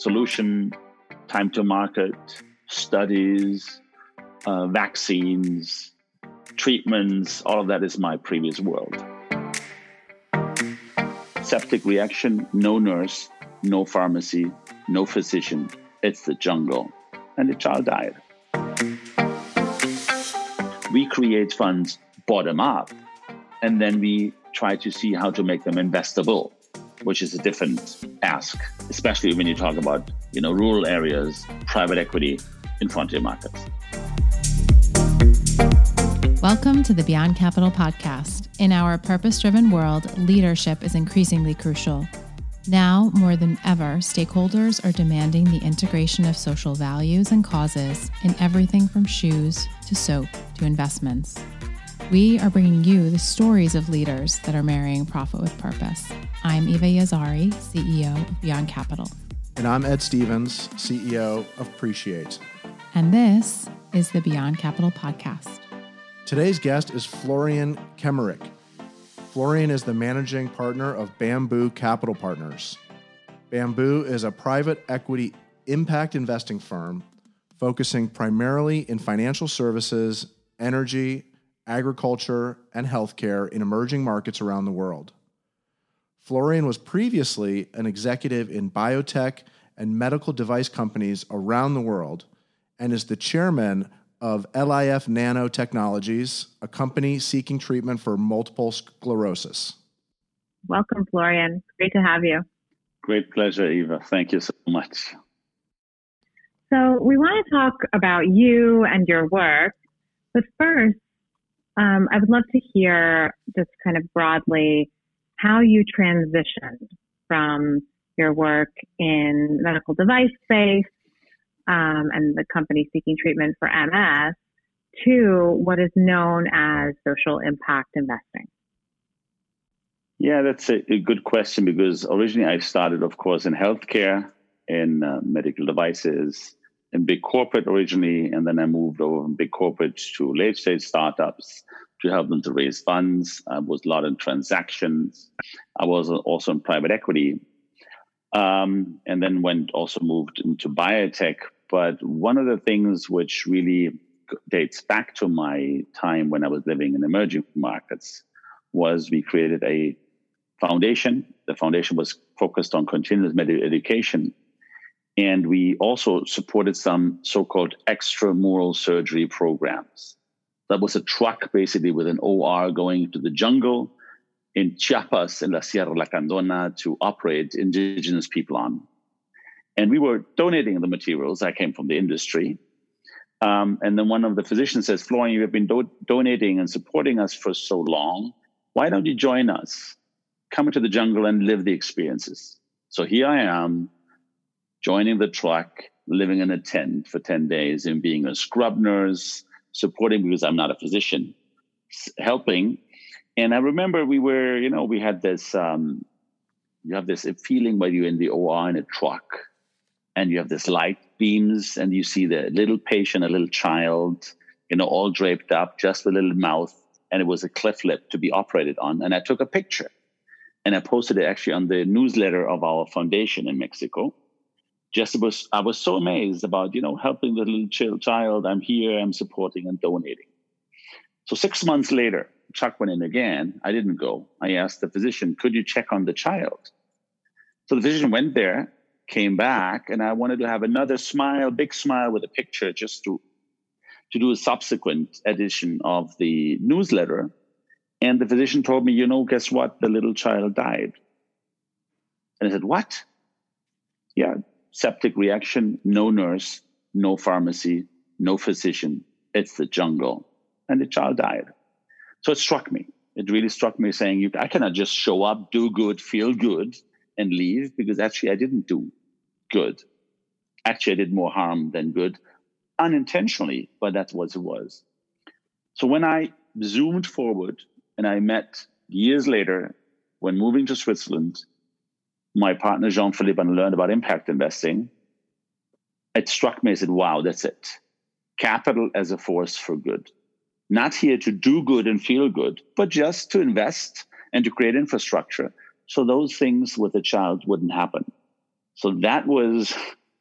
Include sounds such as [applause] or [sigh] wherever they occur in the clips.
solution, time to market, studies, uh, vaccines, treatments, all of that is my previous world. Septic reaction, no nurse, no pharmacy, no physician. It's the jungle. And the child died. We create funds bottom up, and then we try to see how to make them investable, which is a different ask, especially when you talk about you know rural areas, private equity in frontier markets. Welcome to the Beyond Capital podcast. In our purpose driven world, leadership is increasingly crucial. Now, more than ever, stakeholders are demanding the integration of social values and causes in everything from shoes to soap to investments. We are bringing you the stories of leaders that are marrying profit with purpose. I'm Eva Yazhari, CEO of Beyond Capital. And I'm Ed Stevens, CEO of Appreciate. And this is the Beyond Capital podcast. Today's guest is Florian Kemmerich. Florian is the managing partner of Bamboo Capital Partners. Bamboo is a private equity impact investing firm focusing primarily in financial services, energy, agriculture, and healthcare in emerging markets around the world. Florian was previously an executive in biotech and medical device companies around the world and is the chairman of LIFNano Technologies, a company seeking treatment for multiple sclerosis. Welcome, Florian. Great to have you. Great pleasure, Eva. Thank you so much. So, we want to talk about you and your work, but first, um, I would love to hear just kind of broadly how you transitioned from your work in medical device space um, and the company seeking treatment for MS to what is known as social impact investing? Yeah, that's a, a good question because originally I started, of course, in healthcare, in uh, medical devices, in big corporate originally, and then I moved over from big corporate to late stage startups to help them to raise funds. I was a lot in transactions. I was also in private equity, um, and then went also moved into biotech but one of the things which really dates back to my time when I was living in emerging markets was we created a foundation. The foundation was focused on continuous medical education. And we also supported some so called extramural surgery programs. That was a truck basically with an OR going into the jungle in Chiapas in La Sierra Lacandona to operate indigenous people on. And we were donating the materials. I came from the industry. Um, and then one of the physicians says, Florian, you have been do- donating and supporting us for so long. Why don't you join us? Come into the jungle and live the experiences. So here I am, joining the truck, living in a tent for 10 days and being a scrub nurse, supporting because I'm not a physician, helping. And I remember we were, you know, we had this, um, you have this feeling while you're in the OR in a truck and you have this light beams and you see the little patient, a little child, you know, all draped up, just a little mouth, and it was a cleft lip to be operated on. And I took a picture and I posted it actually on the newsletter of our foundation in Mexico. Just was I was so amazed about you know helping the little child. I'm here. I'm supporting and donating. So six months later, Chuck went in again. I didn't go. I asked the physician, "Could you check on the child?" So the physician went there came back and I wanted to have another smile, big smile with a picture just to to do a subsequent edition of the newsletter. And the physician told me, you know, guess what? The little child died. And I said, what? Yeah, septic reaction, no nurse, no pharmacy, no physician. It's the jungle. And the child died. So it struck me. It really struck me saying, I cannot just show up, do good, feel good, and leave because actually I didn't do good. Actually, I did more harm than good unintentionally, but that's what it was. So when I zoomed forward and I met years later, when moving to Switzerland, my partner Jean Philippe and learned about impact investing, it struck me. I said, wow, that's it. Capital as a force for good. Not here to do good and feel good, but just to invest and to create infrastructure so those things with a child wouldn't happen. So that was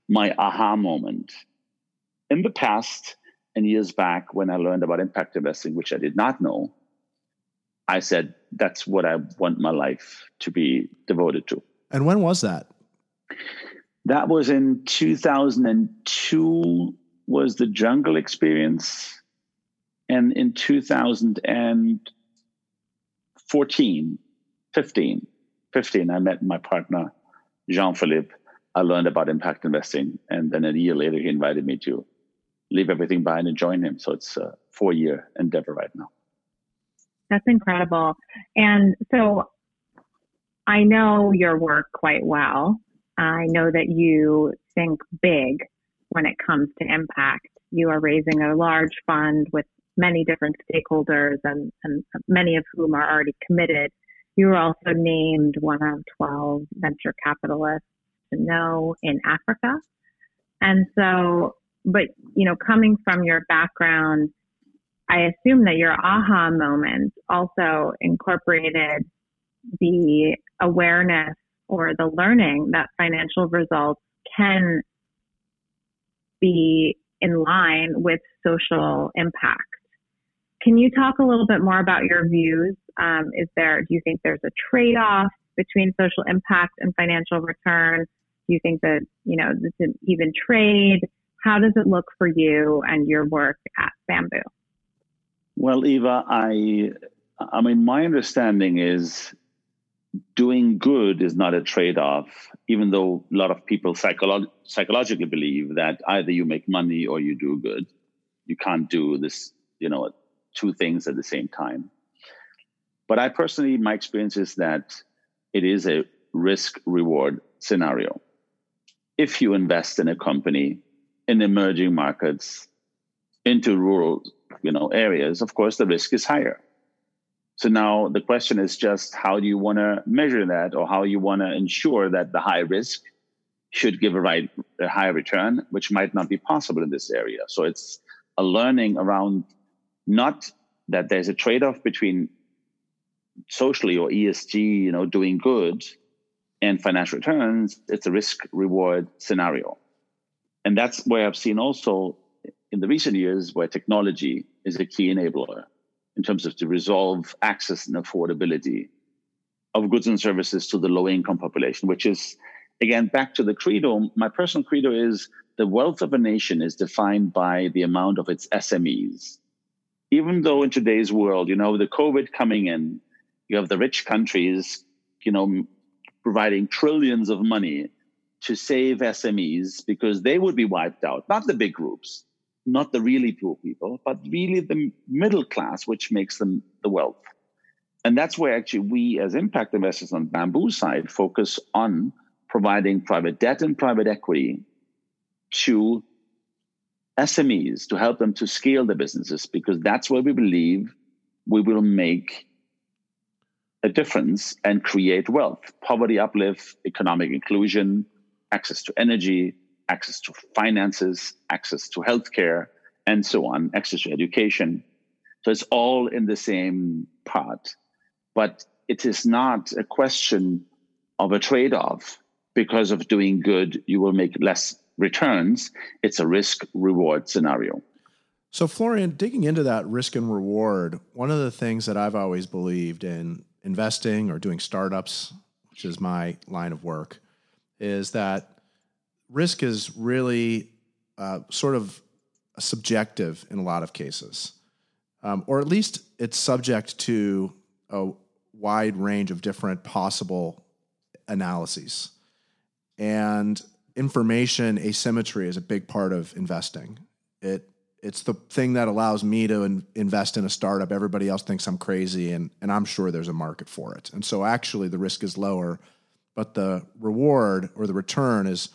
my aha moment. In the past and years back, when I learned about impact investing, which I did not know, I said, that's what I want my life to be devoted to. And when was that? That was in 2002 was the jungle experience. And in 2014, 15, 15, I met my partner, Jean Philippe. I learned about impact investing. And then a year later, he invited me to leave everything behind and join him. So it's a four year endeavor right now. That's incredible. And so I know your work quite well. I know that you think big when it comes to impact. You are raising a large fund with many different stakeholders and, and many of whom are already committed. You were also named one of 12 venture capitalists to know in Africa. And so, but, you know, coming from your background, I assume that your aha moment also incorporated the awareness or the learning that financial results can be in line with social impact. Can you talk a little bit more about your views? Um, is there, do you think there's a trade off between social impact and financial return? Do you think that, you know, this is even trade? How does it look for you and your work at Bamboo? Well, Eva, I, I mean, my understanding is doing good is not a trade-off even though a lot of people psycholo- psychologically believe that either you make money or you do good. You can't do this you know two things at the same time. But i personally my experience is that it is a risk reward scenario. If you invest in a company in emerging markets into rural you know areas of course the risk is higher so now the question is just how do you want to measure that or how you want to ensure that the high risk should give a right a high return, which might not be possible in this area. So it's a learning around not that there's a trade-off between socially or ESG, you know, doing good and financial returns. It's a risk reward scenario. And that's where I've seen also in the recent years where technology is a key enabler in terms of to resolve access and affordability of goods and services to the low income population, which is, again, back to the credo. My personal credo is the wealth of a nation is defined by the amount of its SMEs. Even though in today's world, you know, the COVID coming in, you have the rich countries, you know, providing trillions of money to save SMEs because they would be wiped out, not the big groups not the really poor people, but really the middle class, which makes them the wealth. And that's where actually we, as impact investors on Bamboo side, focus on providing private debt and private equity to SMEs to help them to scale their businesses, because that's where we believe we will make a difference and create wealth, poverty uplift, economic inclusion, access to energy, access to finances, access to healthcare, and so on, access to education. So it's all in the same pot. But it is not a question of a trade off. Because of doing good, you will make less returns. It's a risk reward scenario. So, Florian, digging into that risk and reward, one of the things that I've always believed in investing or doing startups, which is my line of work, is that risk is really uh, sort of subjective in a lot of cases, um, or at least it's subject to a wide range of different possible analyses. And information asymmetry is a big part of investing. It it's the thing that allows me to in, invest in a startup. Everybody else thinks I'm crazy, and and I'm sure there's a market for it. And so actually, the risk is lower, but the reward or the return is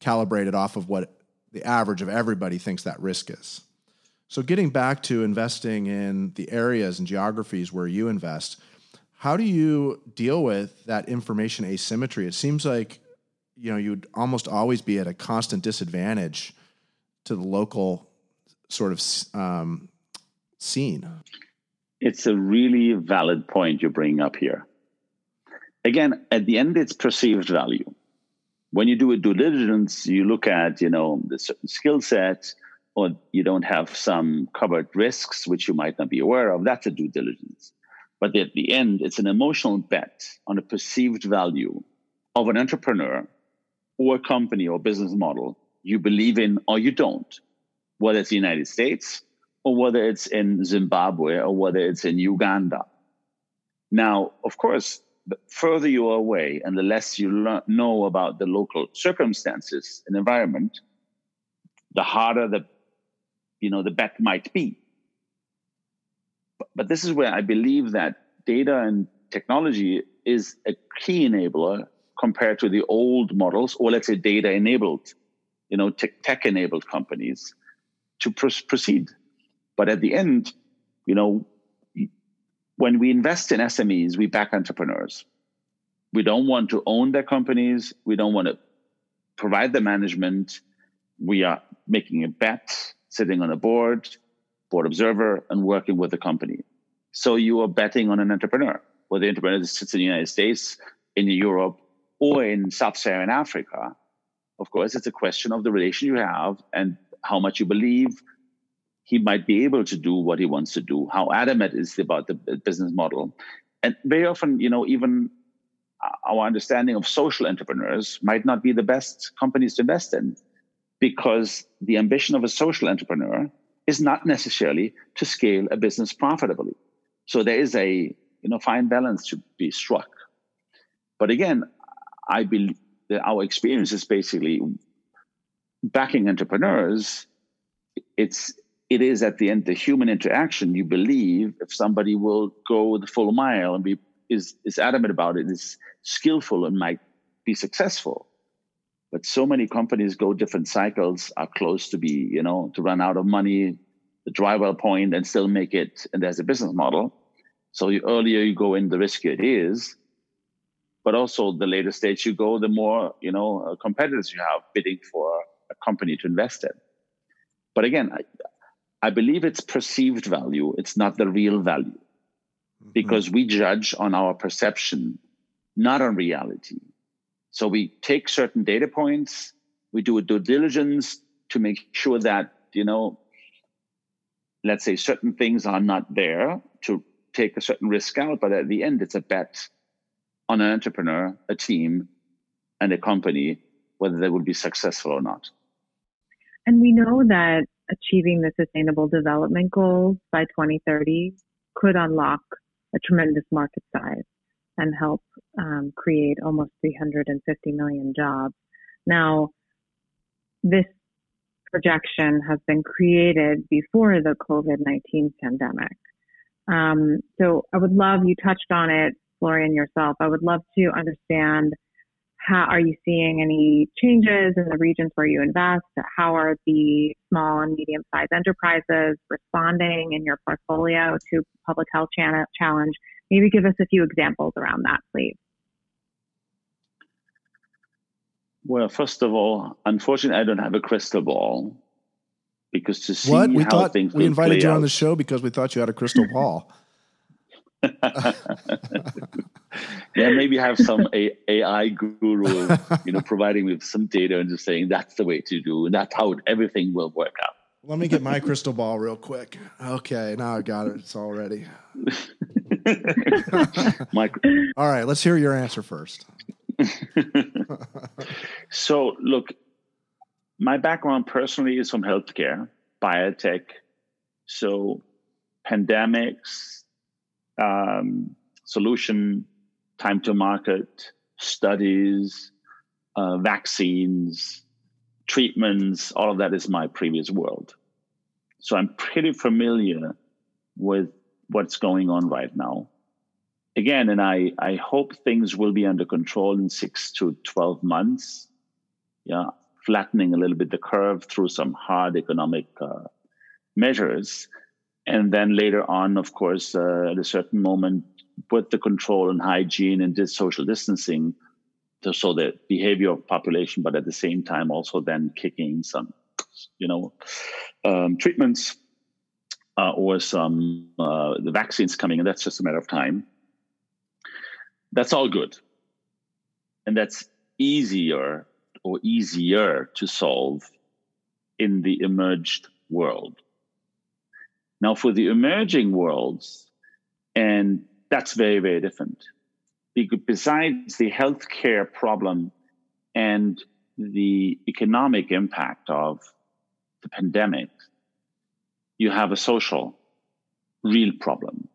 calibrated off of what the average of everybody thinks that risk is. So, getting back to investing in the areas and geographies where you invest, how do you deal with that information asymmetry? It seems like you know you'd almost always be at a constant disadvantage to the local sort of um, scene. It's a really valid point you're bringing up here. Again, at the end, it's perceived value When you do a due diligence, you look at, you know, the certain skill set, or you don't have some covered risks which you might not be aware of. That's a due diligence. But at the end, it's an emotional bet on a perceived value of an entrepreneur or company or business model you believe in or you don't, whether it's the United States or whether it's in Zimbabwe or whether it's in Uganda. Now, of course, the further you are away and the less you learn, know about the local circumstances and environment, the harder the you know the bet might be. But, but this is where I believe that data and technology is a key enabler compared to the old models, or let's say data enabled, you know, tech enabled companies to pr- proceed. But at the end, you know, when we invest in SMEs, we back entrepreneurs. We don't want to own their companies. We don't want to provide the management. We are making a bet, sitting on a board, board observer, and working with the company. So you are betting on an entrepreneur, whether the entrepreneur sits in the United States, in Europe, or in Sub-Saharan Africa. Of course, it's a question of the relation you have and how much you believe he might be able to do what he wants to do, how adamant is about the business model. And very often, you know, even our understanding of social entrepreneurs might not be the best companies to invest in because the ambition of a social entrepreneur is not necessarily to scale a business profitably. So there is a you know fine balance to be struck. But again, I believe that our experience is basically backing entrepreneurs. It's it is at the end the human interaction. You believe if somebody will go the full mile and be is is adamant about it, is skillful and might be successful. But so many companies go different cycles, are close to be, you know, to run out of money, the dry well point, and still make it. And there's a business model. So the earlier you go in, the riskier it is. But also, the later stage you go, the more you know uh, competitors you have bidding for a company to invest in. But again, I believe it's perceived value, it's not the real value. Mm-hmm. Because we judge on our perception, not on reality. So we take certain data points, we do a due diligence to make sure that, you know, let's say certain things are not there to take a certain risk out, but at the end, it's a bet on an entrepreneur, a team, and a company, whether they will be successful or not. And we know that achieving the sustainable development goals by 2030 could unlock a tremendous market size and help um, create almost 350 million jobs. Now, this projection has been created before the COVID 19 pandemic. Um, so I would love, you touched on it, Florian, yourself. I would love to understand how are you seeing any changes in the regions where you invest? How are the small and medium sized enterprises responding in your portfolio to public health challenge? Maybe give us a few examples around that, please. Well, first of all, unfortunately, I don't have a crystal ball because to see what we how thought things we invited you out, on the show because we thought you had a crystal ball. [laughs] yeah, maybe have some a- AI guru, you know, providing me with some data and just saying that's the way to do, and that's how everything will work out. Let me get my crystal ball real quick. Okay, now I got it. It's all ready. [laughs] my, all right, let's hear your answer first. [laughs] so, look, my background personally is from healthcare, biotech. So, pandemics, um, solution, time to market, studies, uh, vaccines, treatments, all of that is my previous world. So I'm pretty familiar with what's going on right now. Again, and I, I hope things will be under control in six to 12 months. Yeah, flattening a little bit the curve through some hard economic uh, measures. And then later on, of course, uh, at a certain moment, with the control and hygiene and this social distancing, to, so the behavior of population, but at the same time also then kicking some, you know, um, treatments uh, or some uh, the vaccines coming, and that's just a matter of time. That's all good, and that's easier or easier to solve in the emerged world. Now, for the emerging worlds, and that's very, very different. Because besides the healthcare problem and the economic impact of the pandemic, you have a social, real problem.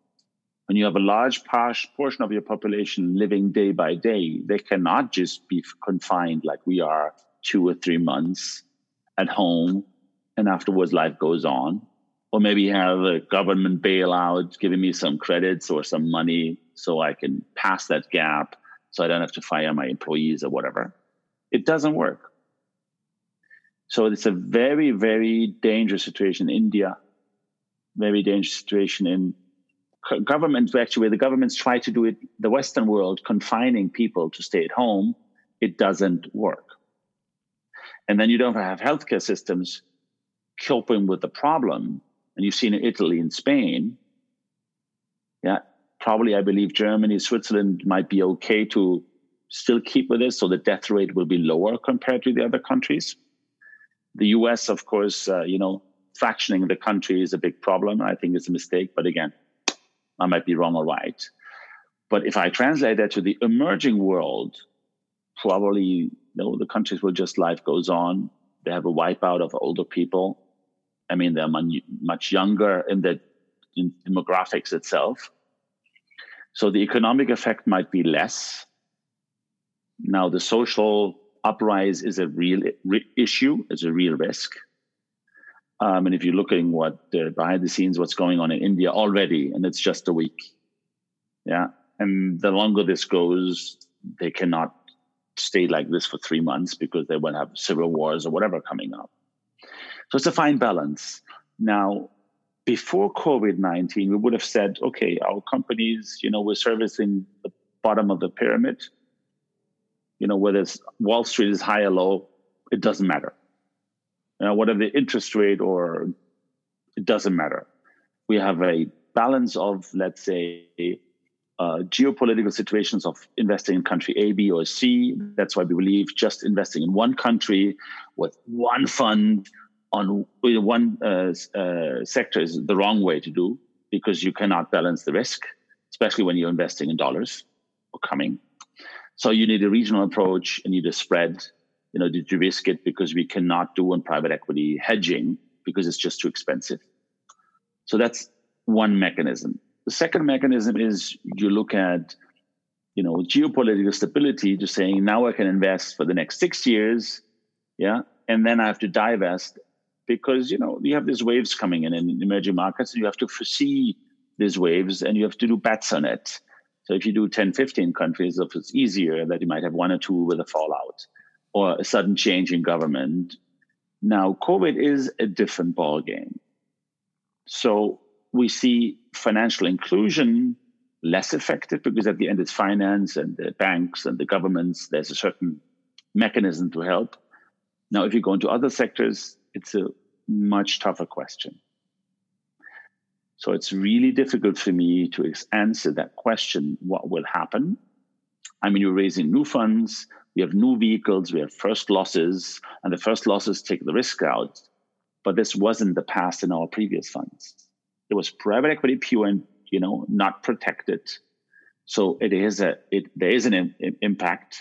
When you have a large portion of your population living day by day, they cannot just be confined like we are two or three months at home and afterwards life goes on or maybe have a government bailout giving me some credits or some money so I can pass that gap so I don't have to fire my employees or whatever. It doesn't work. So it's a very, very dangerous situation in India, very dangerous situation in governments, actually, where the governments try to do it, the Western world, confining people to stay at home, it doesn't work. And then you don't have healthcare systems coping with the problem. And you've seen in Italy and Spain. Yeah, probably I believe Germany, Switzerland might be okay to still keep with this, so the death rate will be lower compared to the other countries. The US, of course, uh, you know, fractioning the country is a big problem. I think it's a mistake, but again, I might be wrong or right. But if I translate that to the emerging world, probably you know, the countries will just life goes on. They have a wipeout of older people. I mean, they're much younger in the in demographics itself. So the economic effect might be less. Now, the social uprise is a real issue, is a real risk. Um, and if you're looking what uh, behind the scenes, what's going on in India already, and it's just a week, yeah. And the longer this goes, they cannot stay like this for three months because they will have civil wars or whatever coming up. So it's a fine balance. Now, before COVID 19, we would have said, okay, our companies, you know, we're servicing the bottom of the pyramid. You know, whether it's Wall Street is high or low, it doesn't matter You know, whatever the interest rate or it doesn't matter. We have a balance of, let's say, uh, geopolitical situations of investing in country A, B, or C. That's why we believe just investing in one country with one fund on one uh, uh, sector is the wrong way to do because you cannot balance the risk, especially when you're investing in dollars or coming. So you need a regional approach and you need a spread you know, did you risk it because we cannot do on private equity hedging because it's just too expensive? So that's one mechanism. The second mechanism is you look at, you know, geopolitical stability, just saying now I can invest for the next six years, yeah, and then I have to divest because you know you have these waves coming in in emerging markets, and you have to foresee these waves and you have to do bets on it. So if you do 10, 15 countries, it's easier that you might have one or two with a fallout or a sudden change in government. Now, COVID is a different ballgame. So we see financial inclusion less effective because at the end it's finance and the banks and the governments. There's a certain mechanism to help. Now, if you go into other sectors, it's a much tougher question. So it's really difficult for me to answer that question what will happen? I mean, you're raising new funds, we have new vehicles, we have first losses, and the first losses take the risk out. But this wasn't the past in our previous funds. It was private equity pure and you know not protected. So it is a it there is an Im- impact.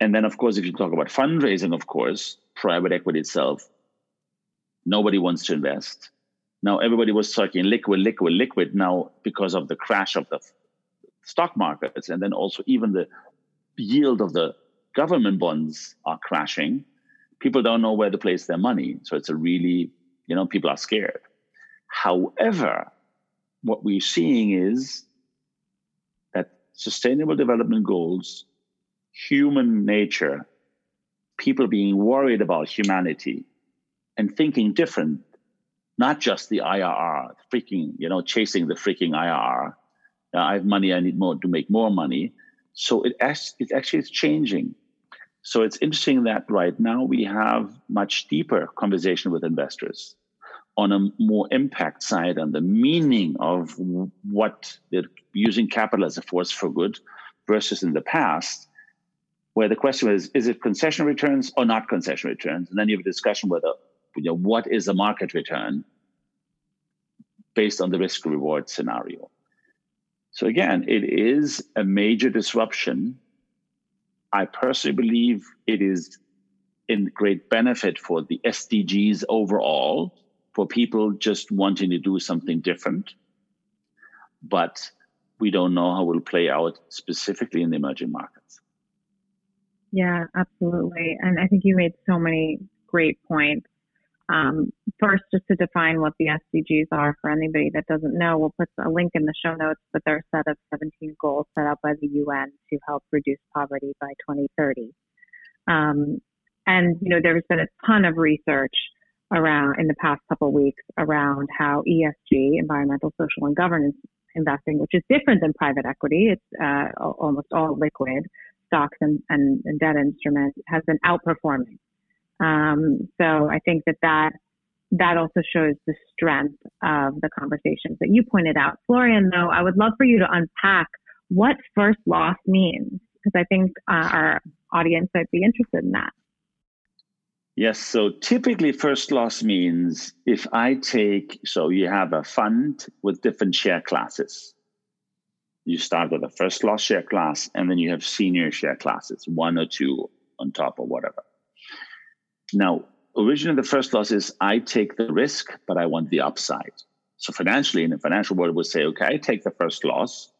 And then of course, if you talk about fundraising, of course, private equity itself, nobody wants to invest. Now everybody was talking liquid, liquid, liquid. Now because of the crash of the stock markets, and then also even the yield of the government bonds are crashing, people don't know where to place their money. So it's a really, you know, people are scared. However, what we're seeing is that sustainable development goals, human nature, people being worried about humanity and thinking different, not just the IRR, freaking, you know, chasing the freaking IRR. Uh, I have money, I need more to make more money. So it, it actually is changing. So it's interesting that right now we have much deeper conversation with investors on a more impact side and the meaning of what they're using capital as a force for good versus in the past where the question is, is it concession returns or not concession returns? And then you have a discussion whether, you know, what is a market return based on the risk reward scenario. So again, it is a major disruption. I personally believe it is in great benefit for the SDGs overall, for people just wanting to do something different. But we don't know how it will play out specifically in the emerging markets. Yeah, absolutely. And I think you made so many great points. Um, first, just to define what the SDGs are for anybody that doesn't know, we'll put a link in the show notes, but they're a set of 17 goals set out by the UN to help reduce poverty by 2030. Um, and, you know, there's been a ton of research around in the past couple weeks around how ESG, environmental, social, and governance investing, which is different than private equity, it's uh, almost all liquid, stocks and, and, and debt instruments has been outperforming. Um, so I think that, that that also shows the strength of the conversations that you pointed out. Florian, though, I would love for you to unpack what first loss means, because I think uh, our audience might be interested in that. Yes, so typically first loss means if I take, so you have a fund with different share classes you start with a first loss share class and then you have senior share classes, one or two on top or whatever. Now, originally the first loss is I take the risk, but I want the upside. So financially, in the financial world, would say, okay, I take the first loss.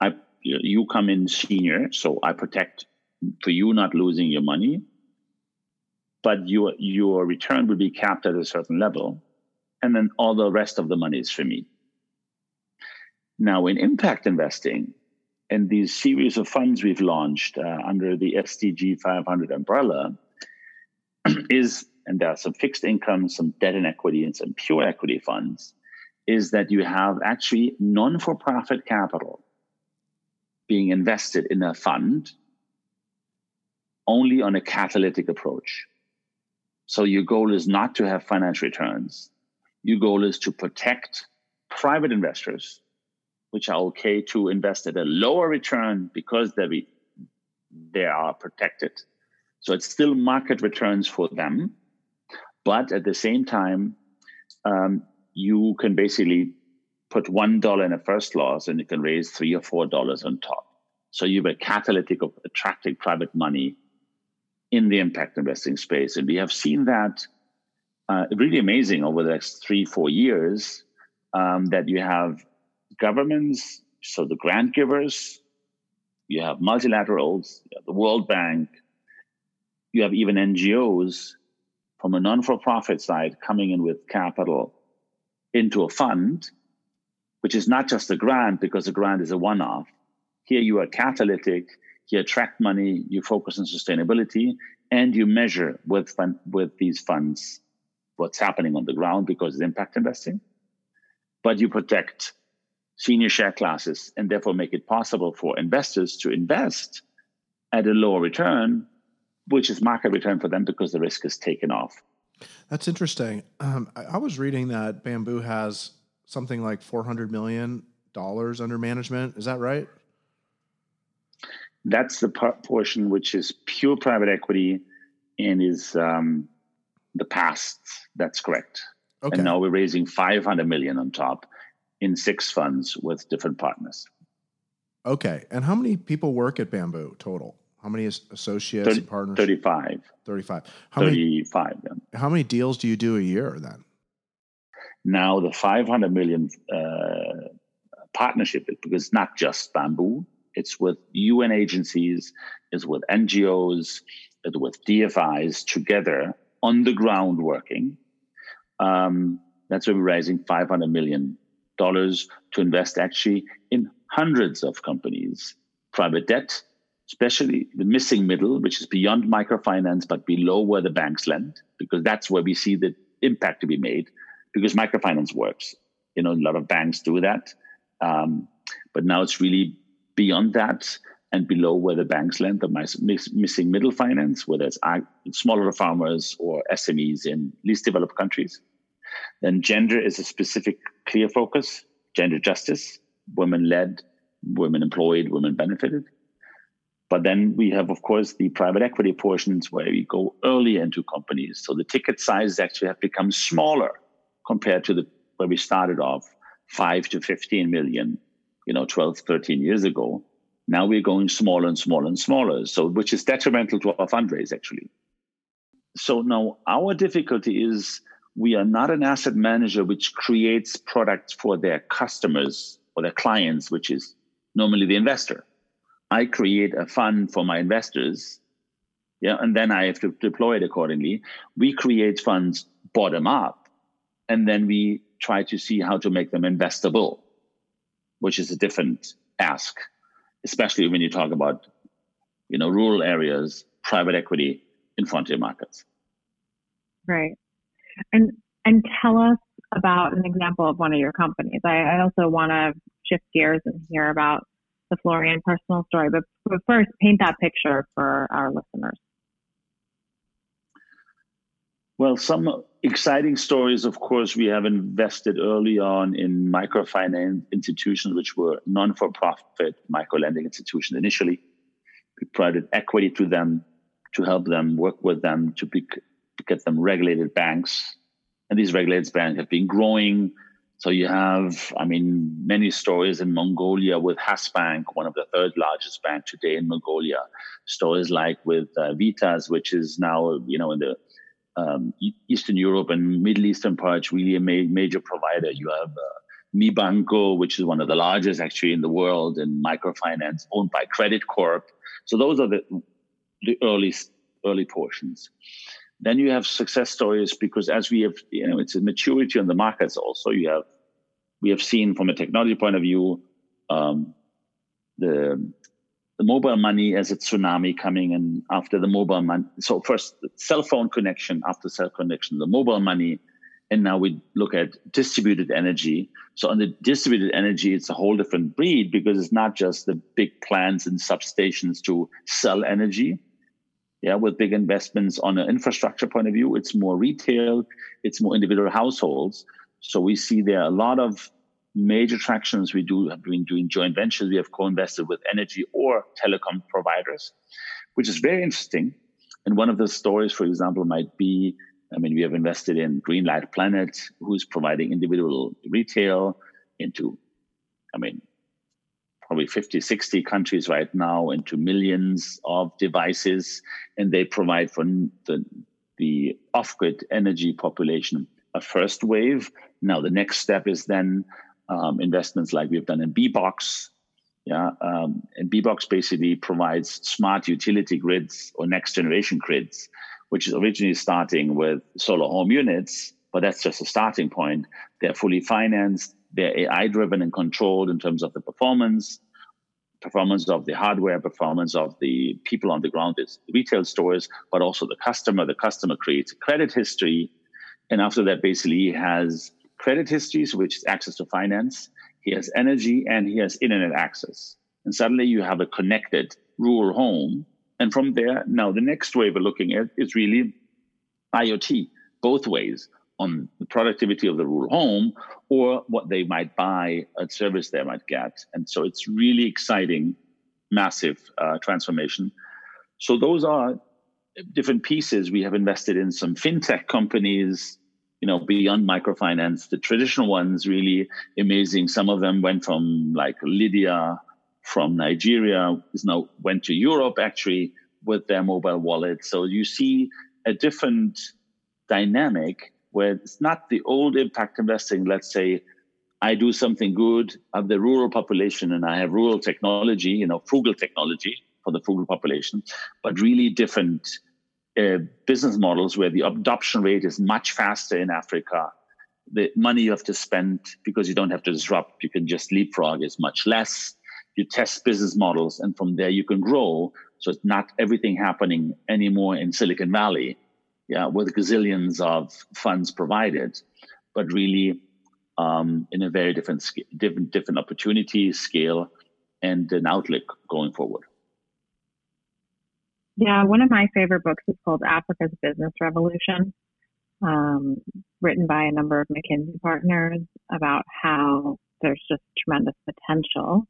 I you come in senior, so I protect for you not losing your money, but your your return will be capped at a certain level, and then all the rest of the money is for me. Now, in impact investing, and these series of funds we've launched uh, under the SDG 500 umbrella, [clears throat] is, and there are some fixed income, some debt and equity, and some pure equity funds, is that you have actually non for profit capital being invested in a fund only on a catalytic approach. So your goal is not to have financial returns. Your goal is to protect private investors which are okay to invest at a lower return because they they are protected. So it's still market returns for them, but at the same time, um, you can basically put one dollar in a first loss and you can raise three or four dollars on top. So you have a catalytic of attracting private money in the impact investing space, and we have seen that uh, really amazing over the next three four years. Um, that you have governments, so the grant givers, you have multilaterals, you have the World Bank, you have even NGOs from a non for profit side coming in with capital into a fund, which is not just a grant because a grant is a one off. Here you are catalytic, you attract money, you focus on sustainability, and you measure with, with these funds what's happening on the ground because it's impact investing. But you protect senior share classes and therefore make it possible for investors to invest at a lower return, which is market return for them because the risk is taken off. That's interesting. Um, I, I, was reading that Bamboo has something like $400 million under management. Is that right? That's the part, portion which is pure private equity and is um, the past. That's correct. Okay. And now we're raising 500 million on top in six funds with different partners. Okay. And how many people work at Bamboo total? How many associates 30, and partners? 35. 35. How 35, many, yeah. How many deals do you do a year then? Now, the 500 million uh, partnership, because it's not just Bamboo, it's with UN agencies, it's with NGOs, it's with DFIs together on the ground working. Um, that's where we're raising 500 million dollars to invest actually in hundreds of companies. Private debt, especially the missing middle, which is beyond microfinance but below where the banks lend, because that's where we see the impact to be made. Because microfinance works, you know, a lot of banks do that, um, but now it's really beyond that and below where the banks lend, the missing middle finance, whether it's smaller farmers or SMEs in least developed countries. Then gender is a specific, clear focus gender justice, women led, women employed, women benefited. But then we have, of course, the private equity portions where we go early into companies. So the ticket sizes actually have become smaller compared to the where we started off, five to 15 million, you know, 12, 13 years ago. Now we're going smaller and smaller and smaller. So which is detrimental to our fundraise actually. So now our difficulty is we are not an asset manager which creates products for their customers or their clients, which is normally the investor. I create a fund for my investors, yeah, and then I have to deploy it accordingly. We create funds bottom up, and then we try to see how to make them investable, which is a different ask, especially when you talk about, you know, rural areas, private equity in frontier markets. Right, and and tell us about an example of one of your companies. I, I also want to shift gears and hear about the Florian personal story. But, but first, paint that picture for our listeners. Well, some exciting stories, of course, we have invested early on in microfinance institutions, which were non for profit micro lending institutions initially. We provided equity to them to help them work with them to, be, to get them regulated banks. And these regulated banks have been growing so you have, I mean, many stories in Mongolia with XacBank, one of the third largest bank today in Mongolia. Stories like with uh, Vitas, which is now, you know, in the um, Eastern Europe and Middle Eastern parts, really a ma- major provider. You have uh, Mi Banco, which is one of the largest actually in the world in microfinance, owned by Credicorp. So those are the the early early portions. Then you have success stories because as we have, you know, it's a maturity on the markets. Also, you have we have seen from a technology point of view um, the the mobile money as a tsunami coming and after the mobile money. So first cell phone connection, after cell connection, the mobile money, and now we look at distributed energy. So on the distributed energy, it's a whole different breed because it's not just the big plants and substations to sell energy yeah, with big investments on an infrastructure point of view. It's more retail, it's more individual households. So we see there are a lot of major tractions we do have been doing joint ventures. We have co-invested with energy or telecom providers, which is very interesting. And one of the stories, for example, might be, I mean, we have invested in Greenlight Planet, who's providing individual retail into, I mean, probably 50, 60 countries right now into millions of devices. And they provide for the, the off grid energy population a first wave. Now, the next step is then um, investments like we've done in BBOXX. Yeah, um, and BBOXX basically provides smart utility grids or next generation grids, which is originally starting with solar home units, but that's just a starting point. They're fully financed they're AI driven and controlled in terms of the performance, performance of the hardware, performance of the people on the ground, it's retail stores, but also the customer. The customer creates credit history. And after that, basically, he has credit histories, which is access to finance. He has energy and he has internet access. And suddenly you have a connected rural home. And from there, now the next way we're looking at is really IoT, both ways on the productivity of the rural home or what they might buy, a service they might get. And so it's really exciting, massive uh, transformation. So those are different pieces. We have invested in some fintech companies, you know, beyond microfinance. The traditional ones really amazing. Some of them went from like Lidya from Nigeria, is now went to Europe actually with their mobile wallet. So you see a different dynamic where it's not the old impact investing. Let's say I do something good of the rural population and I have rural technology, you know, frugal technology for the frugal population, but really different uh, business models where the adoption rate is much faster in Africa. The money you have to spend because you don't have to disrupt, you can just leapfrog is much less. You test business models and from there you can grow. So it's not everything happening anymore in Silicon Valley yeah, with gazillions of funds provided, but really um, in a very different, different, different opportunity scale and an outlook going forward. Yeah, one of my favorite books is called Africa's Business Revolution, um, written by a number of McKinsey partners about how there's just tremendous potential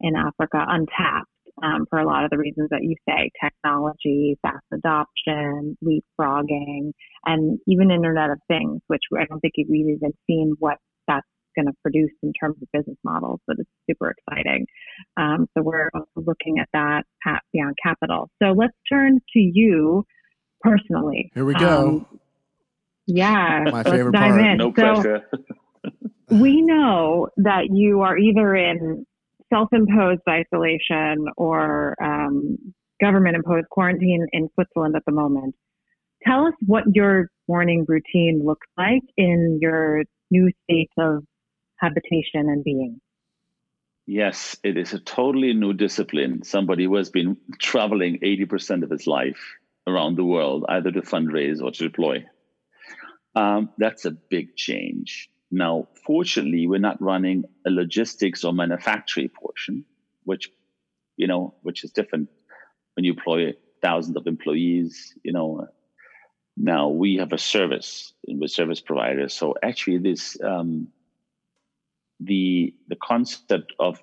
in Africa, untapped. Um, for a lot of the reasons that you say technology, fast adoption, leapfrogging, and even Internet of Things, which I don't think we've even seen what that's going to produce in terms of business models, but it's super exciting. Um, so we're also looking at that at Beyond Capital. So let's turn to you personally. Here we go. Um, yeah, my favorite part. In. No so, pressure. [laughs] we know that you are either in self-imposed isolation or um, government-imposed quarantine in Switzerland at the moment. Tell us what your morning routine looks like in your new state of habitation and being. Yes, it is a totally new discipline. Somebody who has been traveling 80% of his life around the world, either to fundraise or to deploy. Um, that's a big change. Now, fortunately, we're not running a logistics or manufacturing portion, which, you know, which is different when you employ thousands of employees, you know. Now we have a service with service providers. So actually this um, the the concept of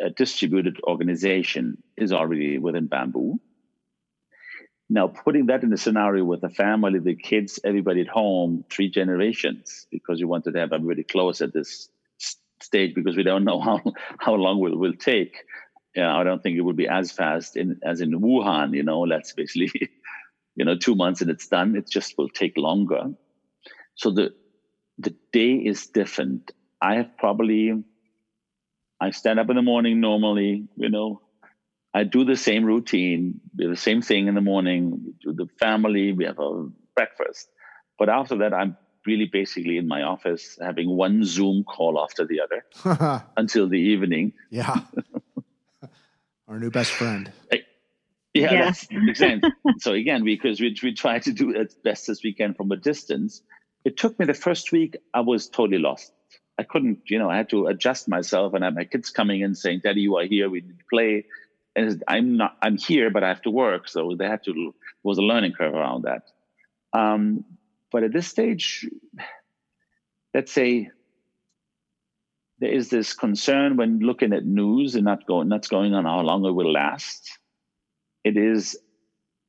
a distributed organization is already within bamboo. Now, putting that in a scenario with the family, the kids, everybody at home, three generations, because you wanted to have everybody close at this stage because we don't know [laughs] how, how long it will take. I don't think it will be as fast in as in Wuhan, you know, that's basically, [laughs] you know, two months and it's done. It just will take longer. So the the day is different. I have probably I stand up in the morning normally, you know, I do the same routine, do the same thing in the morning, we do the family, we have a breakfast. But after that, I'm really basically in my office having one Zoom call after the other [laughs] until the evening. Yeah. [laughs] Our new best friend. yeah, yeah. that's exactly. [laughs] so again, because we, we try to do as best as we can from a distance, it took me the first week, I was totally lost. I couldn't, you know, I had to adjust myself and I had my kids coming in saying, Daddy, you are here, we need to play and I'm not I'm here, but I have to work. So they had to was a learning curve around that. Um, but at this stage, let's say there is this concern when looking at news and not going not going on how long it will last. It is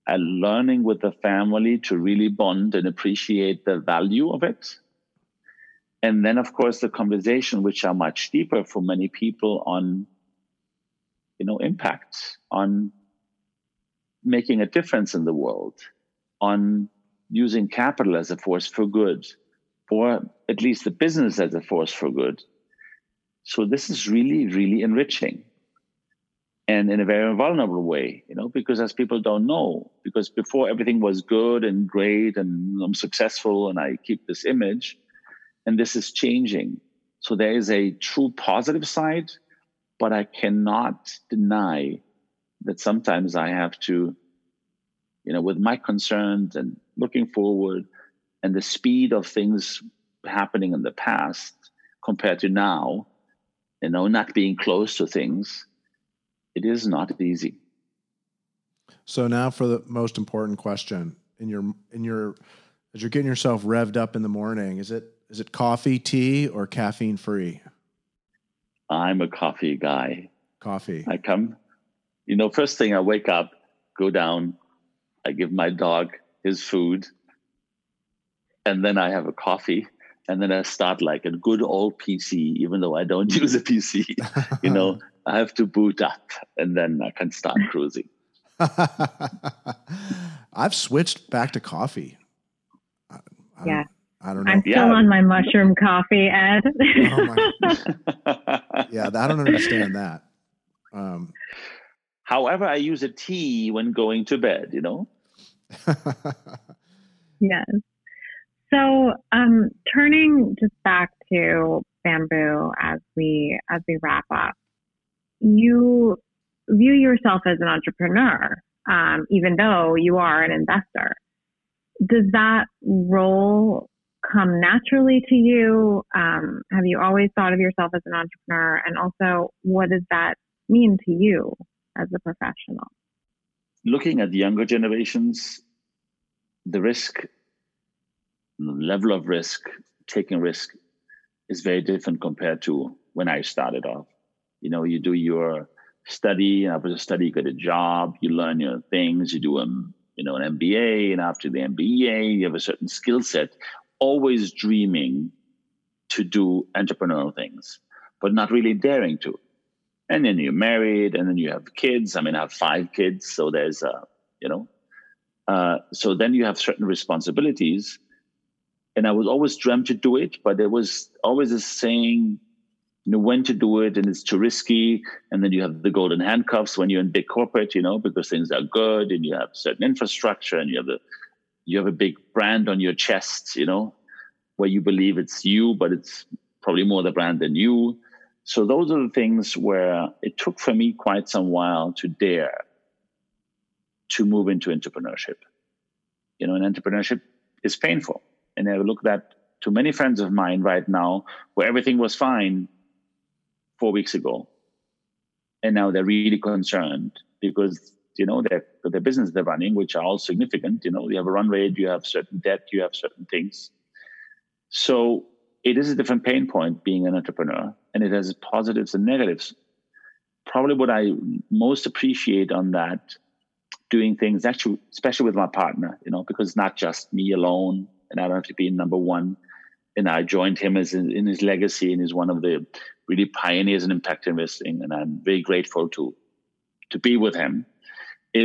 a learning with the family to really bond and appreciate the value of it. And then, of course, the conversation, which are much deeper for many people on you know impact on making a difference in the world on using capital as a force for good or at least the business as a force for good. So this is really really enriching and in a very vulnerable way you know because as people don't know because before everything was good and great and i'm successful and i keep this image and this is changing. So there is a true positive side but I cannot deny that sometimes I have to, you know, with my concerns and looking forward and the speed of things happening in the past compared to now, you know, not being close to things, it is not easy. So now for the most important question in your in your as you're getting yourself revved up in the morning, is it is it coffee, tea, or caffeine free? I'm a coffee guy. Coffee. I come, you know, first thing I wake up, go down, I give my dog his food, and then I have a coffee. And then I start like a good old PC, even though I don't [laughs] use a PC. you know, [laughs] I have to boot up and then I can start cruising. [laughs] I've switched back to coffee. I, I yeah. I don't know. I'm still yeah. on my mushroom coffee, Ed. oh my. Yeah, I don't understand that. Um, However, I use a tea when going to bed, you know? [laughs] yes. So, um, turning just back to bamboo as we as we wrap up, you view yourself as an entrepreneur, um, even though you are an investor. Does that role come naturally to you? Um, have you always thought of yourself as an entrepreneur? And also, what does that mean to you as a professional? Looking at the younger generations, the risk, the level of risk, taking risk is very different compared to when I started off. You know, you do your study. And after the study, you get a job. You learn your things. You do a you know an MBA, and after the MBA, you have a certain skill set. Always dreaming to do entrepreneurial things, but not really daring to. And then you're married, and then you have kids. I mean, I have five kids, so there's a you know. Uh, so then you have certain responsibilities, and I was always dreamt to do it, but there was always a saying you know when to do it and it's too risky and then you have the golden handcuffs when you're in big corporate you know because things are good and you have certain infrastructure and you have a you have a big brand on your chest you know where you believe it's you but it's probably more the brand than you. So those are the things where it took for me quite some while to dare to move into entrepreneurship. You know and entrepreneurship is painful. And i look at to many friends of mine right now where everything was fine four weeks ago, and now they're really concerned because you know their the business they're running, which are all significant. You know, you have a run rate, you have certain debt, you have certain things. So it is a different pain point being an entrepreneur, and it has positives and negatives. Probably what I most appreciate on that doing things actually, especially with my partner, you know, because it's not just me alone, and I don't have to be number one. And I joined him as in, in his legacy, and he's one of the really pioneers in impact investing, and I'm very grateful to to be with him.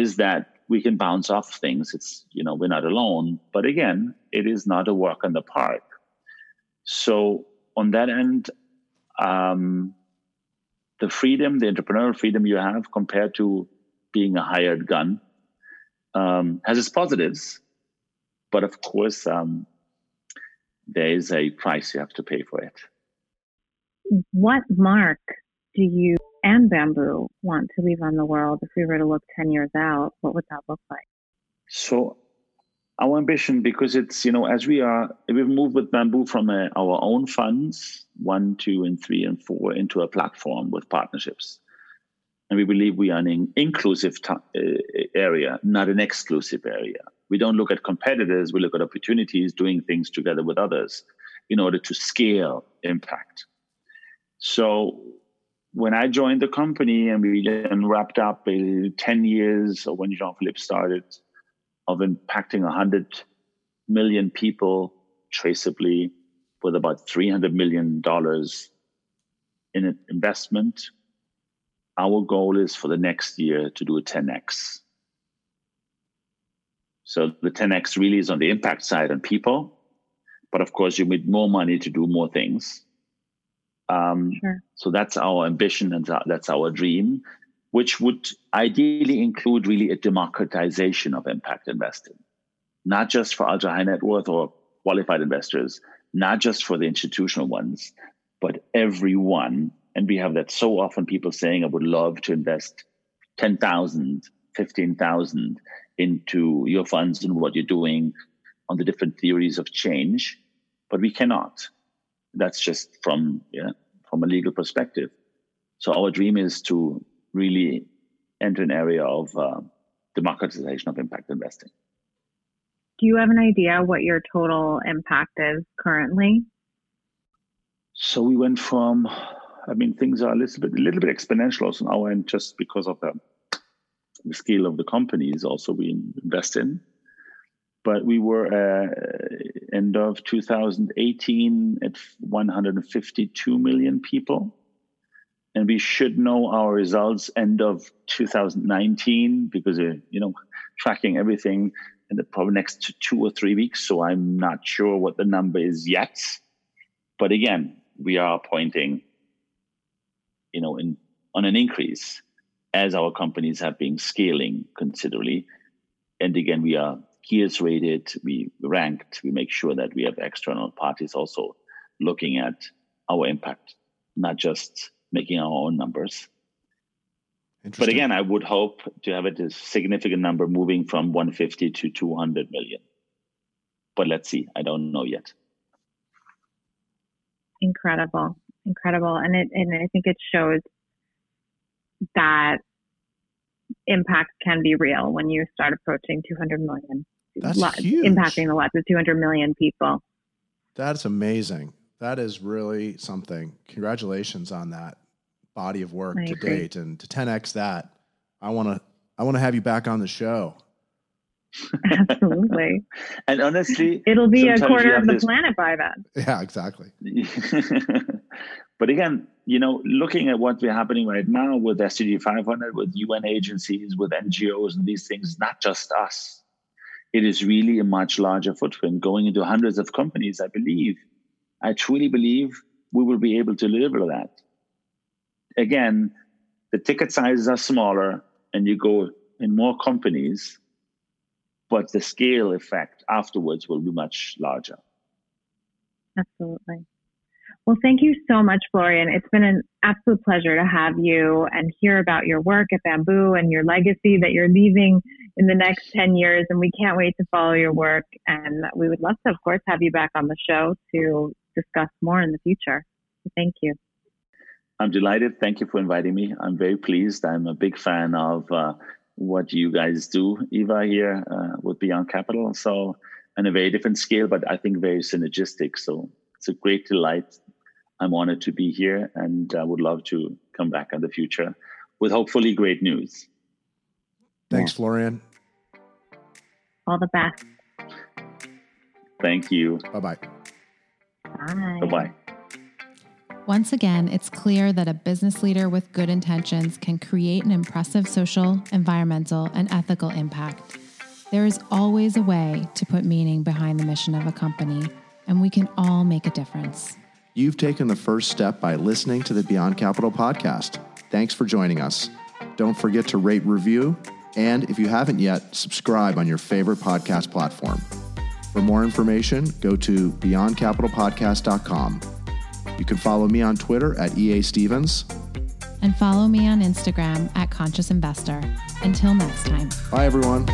Is that we can bounce off things? It's you know we're not alone, but again, it is not a walk in the park. So on that end, um, the freedom, the entrepreneurial freedom you have compared to being a hired gun, um, has its positives, but of course, um, there is a price you have to pay for it what mark do you and Bamboo want to leave on the world? If we were to look 10 years out, what would that look like? So, our ambition, because it's, you know, as we are, we've moved with Bamboo from a, our own funds, one, two, and three, and four, into a platform with partnerships. And we believe we are an inclusive t- uh, area, not an exclusive area. We don't look at competitors, we look at opportunities, doing things together with others in order to scale impact. So when I joined the company and we then wrapped up 10 years of when Jean Philippe started of impacting 100 million people traceably with about $300 million in investment, our goal is for the next year to do a 10x. So the 10x really is on the impact side on people, but of course you need more money to do more things. Um, sure. So that's our ambition and that's our dream, which would ideally include really a democratization of impact investing, not just for ultra high net worth or qualified investors, not just for the institutional ones, but everyone. And we have that so often people saying, I would love to invest 10,000, 15,000 into your funds and what you're doing on the different theories of change, but we cannot that's just from yeah, from a legal perspective. So our dream is to really enter an area of uh, democratization of impact investing. Do you have an idea what your total impact is currently? So we went from, I mean, things are a little bit, a little bit exponential on our end, just because of the, the scale of the companies also we invest in but we were uh, end of 2018 at 152 million people. And we should know our results end of 2019 because uh, you know tracking everything in the probably next two or three weeks. So i'm not sure what the number is yet. But again we are pointing you know in on an increase as our companies have been scaling considerably. And again we are GIIRS rated, we ranked, we make sure that we have external parties also looking at our impact, not just making our own numbers. But again, I would hope to have it a significant number moving from 150 to 200 million. But let's see. I don't know yet. Incredible, incredible, and it and I think it shows that impact can be real when you start approaching 200 million. That's huge. Impacting the lives of 200 million people. That's amazing. That is really something. Congratulations on that. body of work I to agree. date, and to 10x that, I want to I want to have you back on the show. [laughs] [laughs] Absolutely. and honestly, It'll be a Sometimes quarter of the this- planet by then. Yeah, exactly. [laughs] but again, you know, looking at what's we're happening right now with SDG 500, with UN agencies, with NGOs, and these things, not just us. It is really a much larger footprint going into hundreds of companies. I believe, I truly believe we will be able to deliver that. Again, the ticket sizes are smaller and you go in more companies, but the scale effect afterwards will be much larger. Absolutely. Well, thank you so much, Florian. It's been an absolute pleasure to have you and hear about your work at Bamboo and your legacy that you're leaving in the next 10 years. And we can't wait to follow your work. And we would love to, of course, have you back on the show to discuss more in the future. Thank you. I'm delighted. Thank you for inviting me. I'm very pleased. I'm a big fan of uh, what you guys do, Eva, here uh, with Beyond Capital. So, on a very different scale, but I think very synergistic. So, it's a great delight. I'm honored to be here and I would love to come back in the future with hopefully great news. Thanks, Florian. All the best. Thank you. Bye bye. Bye. Bye bye. Once again, it's clear that a business leader with good intentions can create an impressive social, environmental, and ethical impact. There is always a way to put meaning behind the mission of a company, and we can all make a difference. You've taken the first step by listening to the Beyond Capital podcast. Thanks for joining us. Don't forget to rate, review, and if you haven't yet, subscribe on your favorite podcast platform. For more information, go to beyondcapitalpodcast.com. You can follow me on Twitter at EA Stevens. And follow me on Instagram at Conscious Investor. Until next time. Bye, everyone.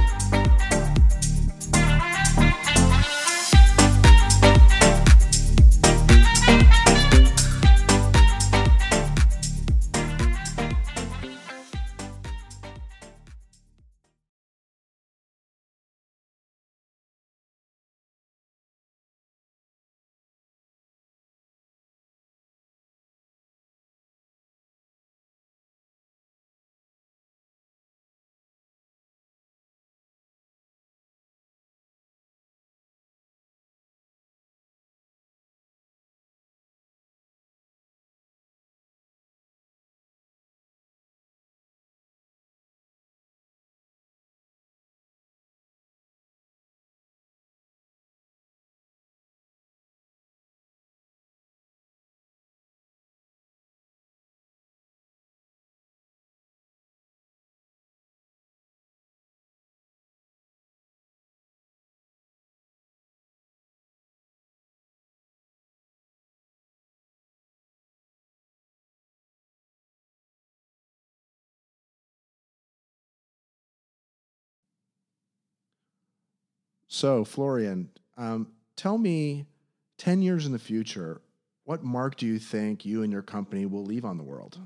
So, Florian, um, tell me 10 years in the future, what mark do you think you and your company will leave on the world?